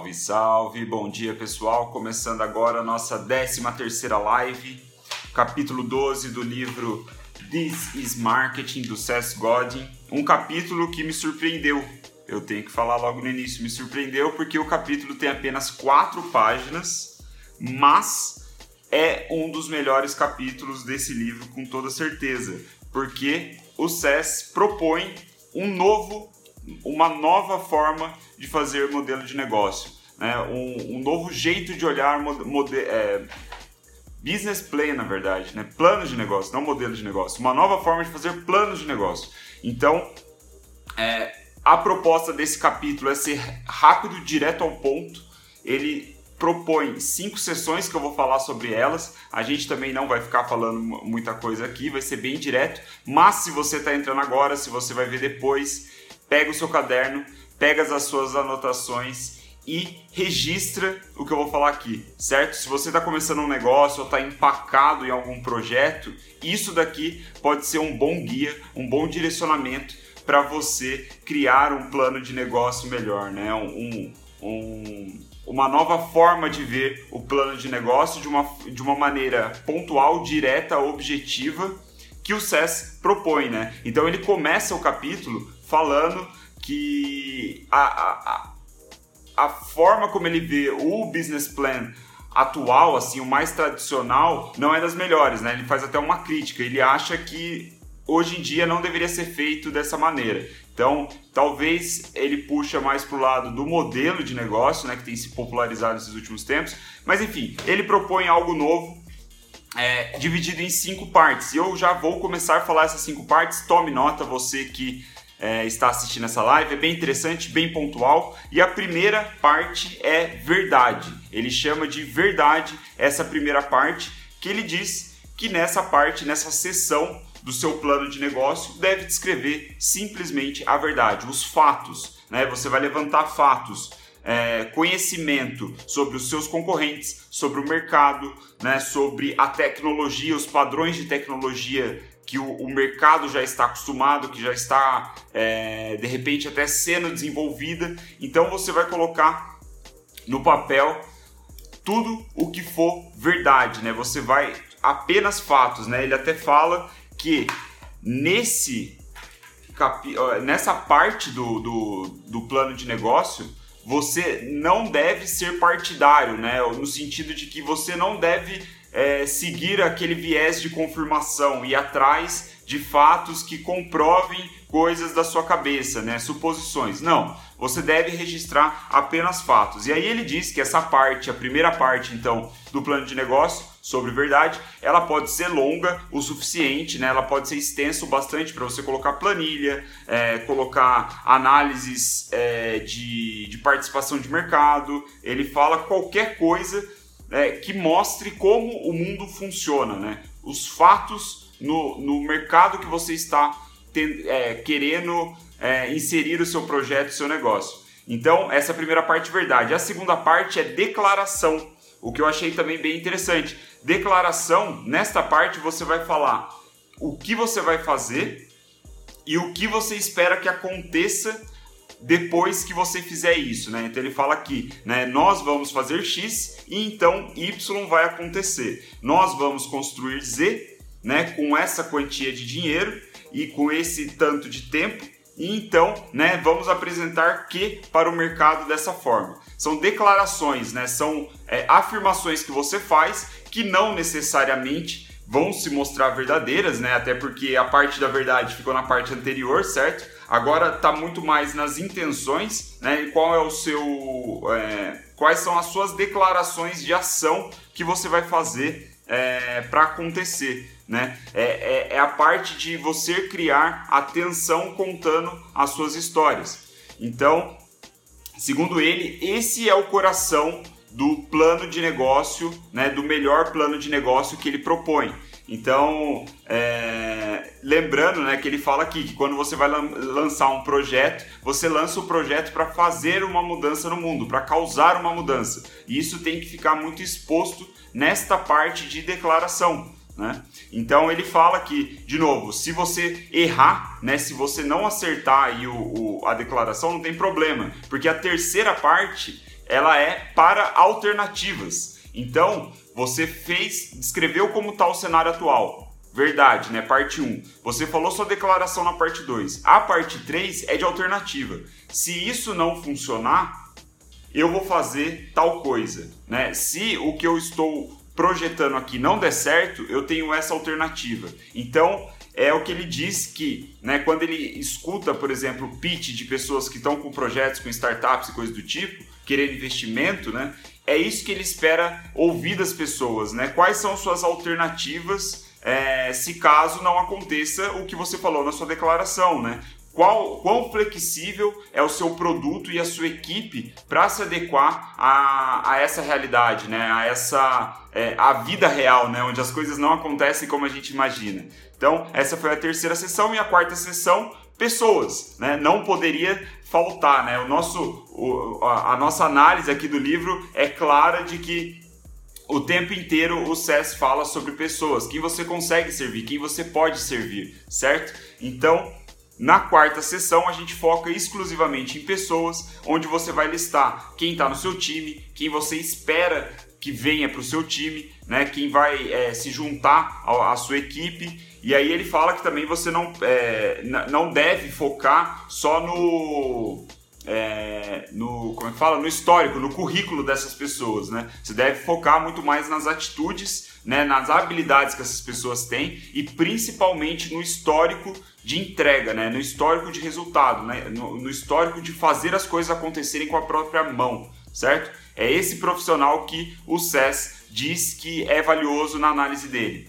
Salve, salve! Bom dia, pessoal! Começando agora a nossa 13 terceira live, capítulo 12 do livro This is Marketing, do Seth Godin. Um capítulo que me surpreendeu. Eu tenho que falar logo no início, me surpreendeu porque o capítulo tem apenas quatro páginas, mas é um dos melhores capítulos desse livro, com toda certeza, porque o Seth propõe um novo uma nova forma de fazer modelo de negócio, né? um, um novo jeito de olhar é, business plan, na verdade, né? plano de negócio, não modelo de negócio, uma nova forma de fazer planos de negócio. Então, é, a proposta desse capítulo é ser rápido, direto ao ponto. Ele propõe cinco sessões que eu vou falar sobre elas. A gente também não vai ficar falando muita coisa aqui, vai ser bem direto. Mas se você está entrando agora, se você vai ver depois, pega o seu caderno, pega as suas anotações e registra o que eu vou falar aqui, certo? Se você está começando um negócio ou está empacado em algum projeto, isso daqui pode ser um bom guia, um bom direcionamento para você criar um plano de negócio melhor, né? Um, um, uma nova forma de ver o plano de negócio de uma, de uma maneira pontual, direta, objetiva que o SES propõe, né? Então ele começa o capítulo falando que a, a, a forma como ele vê o business plan atual, assim, o mais tradicional, não é das melhores, né? Ele faz até uma crítica. Ele acha que hoje em dia não deveria ser feito dessa maneira. Então, talvez ele puxa mais para o lado do modelo de negócio, né, que tem se popularizado nesses últimos tempos. Mas enfim, ele propõe algo novo, é, dividido em cinco partes. E eu já vou começar a falar essas cinco partes. Tome nota, você que é, está assistindo essa live, é bem interessante, bem pontual. E a primeira parte é verdade. Ele chama de verdade essa primeira parte, que ele diz que nessa parte, nessa sessão do seu plano de negócio, deve descrever simplesmente a verdade, os fatos. Né? Você vai levantar fatos. É, conhecimento sobre os seus concorrentes, sobre o mercado, né, sobre a tecnologia, os padrões de tecnologia que o, o, mercado já está acostumado, que já está é, de repente até sendo desenvolvida. Então você vai colocar no papel tudo o que for verdade, né? Você vai apenas fatos, né? Ele até fala que nesse nessa parte do, do, do plano de negócio você não deve ser partidário, né? No sentido de que você não deve é, seguir aquele viés de confirmação e atrás de fatos que comprovem coisas da sua cabeça, né? Suposições. Não, você deve registrar apenas fatos. E aí ele diz que essa parte, a primeira parte, então, do plano de negócio sobre verdade, ela pode ser longa o suficiente, né? Ela pode ser extensa o bastante para você colocar planilha, é, colocar análises é, de, de participação de mercado. Ele fala qualquer coisa é, que mostre como o mundo funciona, né? Os fatos no, no mercado que você está ten, é, querendo é, inserir o seu projeto, o seu negócio. Então, essa é a primeira parte verdade. A segunda parte é declaração, o que eu achei também bem interessante. Declaração, nesta parte você vai falar o que você vai fazer e o que você espera que aconteça depois que você fizer isso, né? Então ele fala aqui, né? Nós vamos fazer X e então Y vai acontecer. Nós vamos construir Z, né? Com essa quantia de dinheiro e com esse tanto de tempo e então, né? Vamos apresentar Q para o mercado dessa forma. São declarações, né? São é, afirmações que você faz que não necessariamente vão se mostrar verdadeiras, né? Até porque a parte da verdade ficou na parte anterior, certo? Agora está muito mais nas intenções, né? E qual é o seu, é, quais são as suas declarações de ação que você vai fazer é, para acontecer, né? É, é, é a parte de você criar atenção contando as suas histórias. Então, segundo ele, esse é o coração do plano de negócio, né? Do melhor plano de negócio que ele propõe. Então, é, lembrando né, que ele fala aqui que quando você vai lançar um projeto, você lança o projeto para fazer uma mudança no mundo, para causar uma mudança. E isso tem que ficar muito exposto nesta parte de declaração. Né? Então ele fala que, de novo, se você errar, né, se você não acertar aí o, o, a declaração, não tem problema, porque a terceira parte ela é para alternativas. Então, você fez, descreveu como está o cenário atual. Verdade, né? Parte 1. Você falou sua declaração na parte 2. A parte 3 é de alternativa. Se isso não funcionar, eu vou fazer tal coisa, né? Se o que eu estou projetando aqui não der certo, eu tenho essa alternativa. Então, é o que ele diz que, né, quando ele escuta, por exemplo, pitch de pessoas que estão com projetos, com startups e coisas do tipo, querendo investimento, né, é isso que ele espera ouvir das pessoas, né? Quais são suas alternativas é, se caso não aconteça o que você falou na sua declaração, né? Qual, quão flexível é o seu produto e a sua equipe para se adequar a, a essa realidade, né? a essa é, a vida real, né? onde as coisas não acontecem como a gente imagina. Então, essa foi a terceira sessão e a quarta sessão, pessoas. Né? Não poderia faltar. Né? O nosso, o, a, a nossa análise aqui do livro é clara de que o tempo inteiro o SES fala sobre pessoas, quem você consegue servir, quem você pode servir, certo? Então, na quarta sessão, a gente foca exclusivamente em pessoas, onde você vai listar quem está no seu time, quem você espera que venha para o seu time, né? quem vai é, se juntar à sua equipe. E aí ele fala que também você não, é, não deve focar só no é, no como é que fala no histórico, no currículo dessas pessoas, né? Você deve focar muito mais nas atitudes, né, nas habilidades que essas pessoas têm e principalmente no histórico de entrega, né, no histórico de resultado, né, no, no histórico de fazer as coisas acontecerem com a própria mão, certo? É esse profissional que o SES diz que é valioso na análise dele.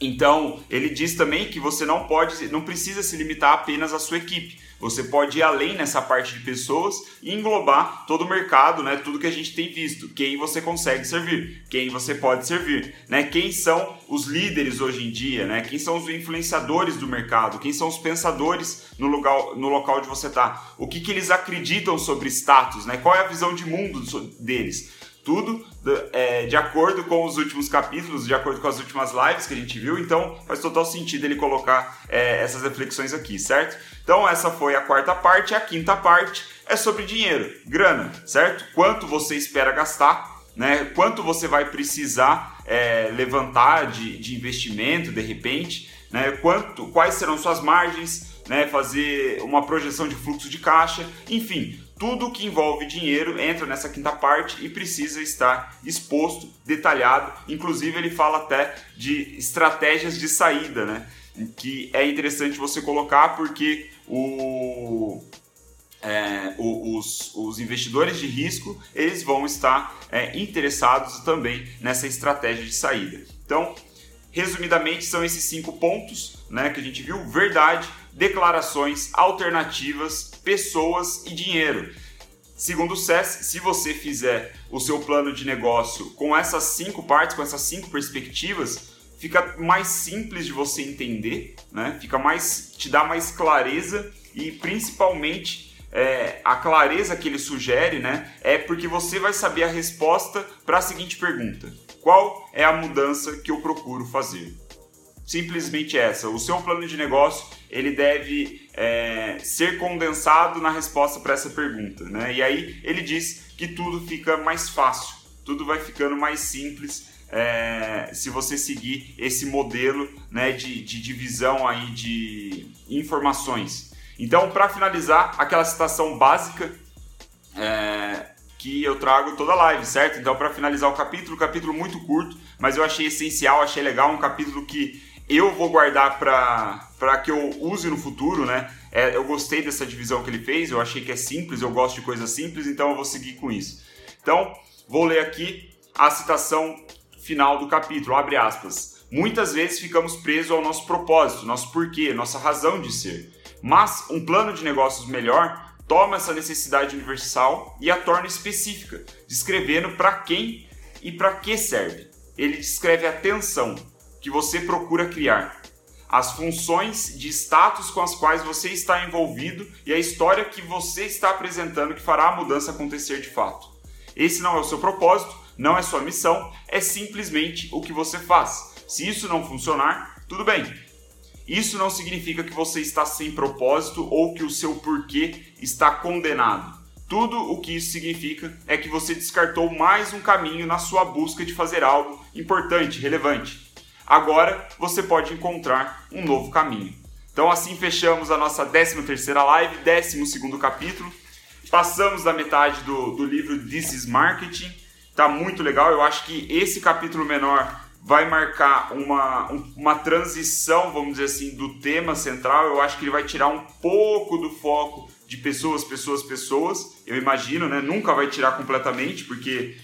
Então, ele diz também que você não pode, não precisa se limitar apenas à sua equipe. Você pode ir além nessa parte de pessoas e englobar todo o mercado, né? Tudo que a gente tem visto, quem você consegue servir, quem você pode servir, né? Quem são os líderes hoje em dia, né? Quem são os influenciadores do mercado, quem são os pensadores no local, no local onde você está, o que, que eles acreditam sobre status, né? Qual é a visão de mundo deles? Tudo é, de acordo com os últimos capítulos, de acordo com as últimas lives que a gente viu, então faz total sentido ele colocar é, essas reflexões aqui, certo? Então essa foi a quarta parte, a quinta parte é sobre dinheiro, grana, certo? Quanto você espera gastar, né? Quanto você vai precisar é, levantar de, de investimento de repente, né? Quanto, quais serão suas margens, né? Fazer uma projeção de fluxo de caixa, enfim, tudo que envolve dinheiro entra nessa quinta parte e precisa estar exposto, detalhado. Inclusive, ele fala até de estratégias de saída, né? Que é interessante você colocar porque o, é, os, os, investidores de risco eles vão estar é, interessados também nessa estratégia de saída. Então, resumidamente, são esses cinco pontos né, que a gente viu: verdade, declarações, alternativas, pessoas e dinheiro. Segundo o SES, se você fizer o seu plano de negócio com essas cinco partes, com essas cinco perspectivas, fica mais simples de você entender, né? Fica mais, te dá mais clareza e principalmente é, a clareza que ele sugere, né? É porque você vai saber a resposta para a seguinte pergunta: qual é a mudança que eu procuro fazer? simplesmente essa. O seu plano de negócio ele deve é, ser condensado na resposta para essa pergunta, né? E aí ele diz que tudo fica mais fácil, tudo vai ficando mais simples é, se você seguir esse modelo né, de, de divisão aí de informações. Então, para finalizar, aquela citação básica é, que eu trago toda live, certo? Então, para finalizar o capítulo, capítulo muito curto, mas eu achei essencial, achei legal, um capítulo que eu vou guardar para que eu use no futuro, né? É, eu gostei dessa divisão que ele fez, eu achei que é simples, eu gosto de coisas simples, então eu vou seguir com isso. Então, vou ler aqui a citação final do capítulo, abre aspas. Muitas vezes ficamos presos ao nosso propósito, nosso porquê, nossa razão de ser. Mas um plano de negócios melhor toma essa necessidade universal e a torna específica, descrevendo para quem e para que serve. Ele descreve a atenção, que você procura criar, as funções de status com as quais você está envolvido e a história que você está apresentando que fará a mudança acontecer de fato. Esse não é o seu propósito, não é sua missão, é simplesmente o que você faz. Se isso não funcionar, tudo bem. Isso não significa que você está sem propósito ou que o seu porquê está condenado. Tudo o que isso significa é que você descartou mais um caminho na sua busca de fazer algo importante, relevante. Agora você pode encontrar um novo caminho. Então assim fechamos a nossa 13 terceira live, 12 segundo capítulo. Passamos da metade do, do livro This is Marketing. Tá muito legal. Eu acho que esse capítulo menor vai marcar uma, uma transição, vamos dizer assim, do tema central. Eu acho que ele vai tirar um pouco do foco de pessoas, pessoas, pessoas. Eu imagino, né? Nunca vai tirar completamente, porque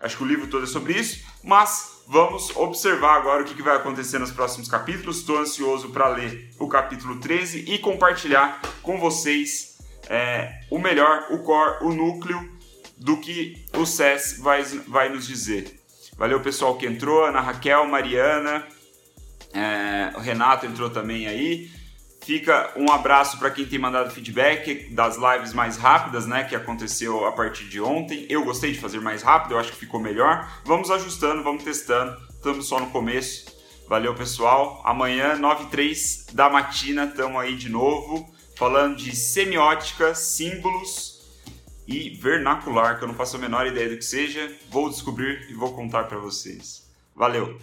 acho que o livro todo é sobre isso. Mas vamos observar agora o que vai acontecer nos próximos capítulos. Estou ansioso para ler o capítulo 13 e compartilhar com vocês é, o melhor, o core, o núcleo do que o SES vai, vai nos dizer. Valeu pessoal que entrou, Ana Raquel, Mariana, é, o Renato entrou também aí. Fica um abraço para quem tem mandado feedback das lives mais rápidas, né, que aconteceu a partir de ontem. Eu gostei de fazer mais rápido, eu acho que ficou melhor. Vamos ajustando, vamos testando. Estamos só no começo. Valeu, pessoal. Amanhã, 9 e 3 da matina, estamos aí de novo, falando de semiótica, símbolos e vernacular, que eu não faço a menor ideia do que seja. Vou descobrir e vou contar para vocês. Valeu!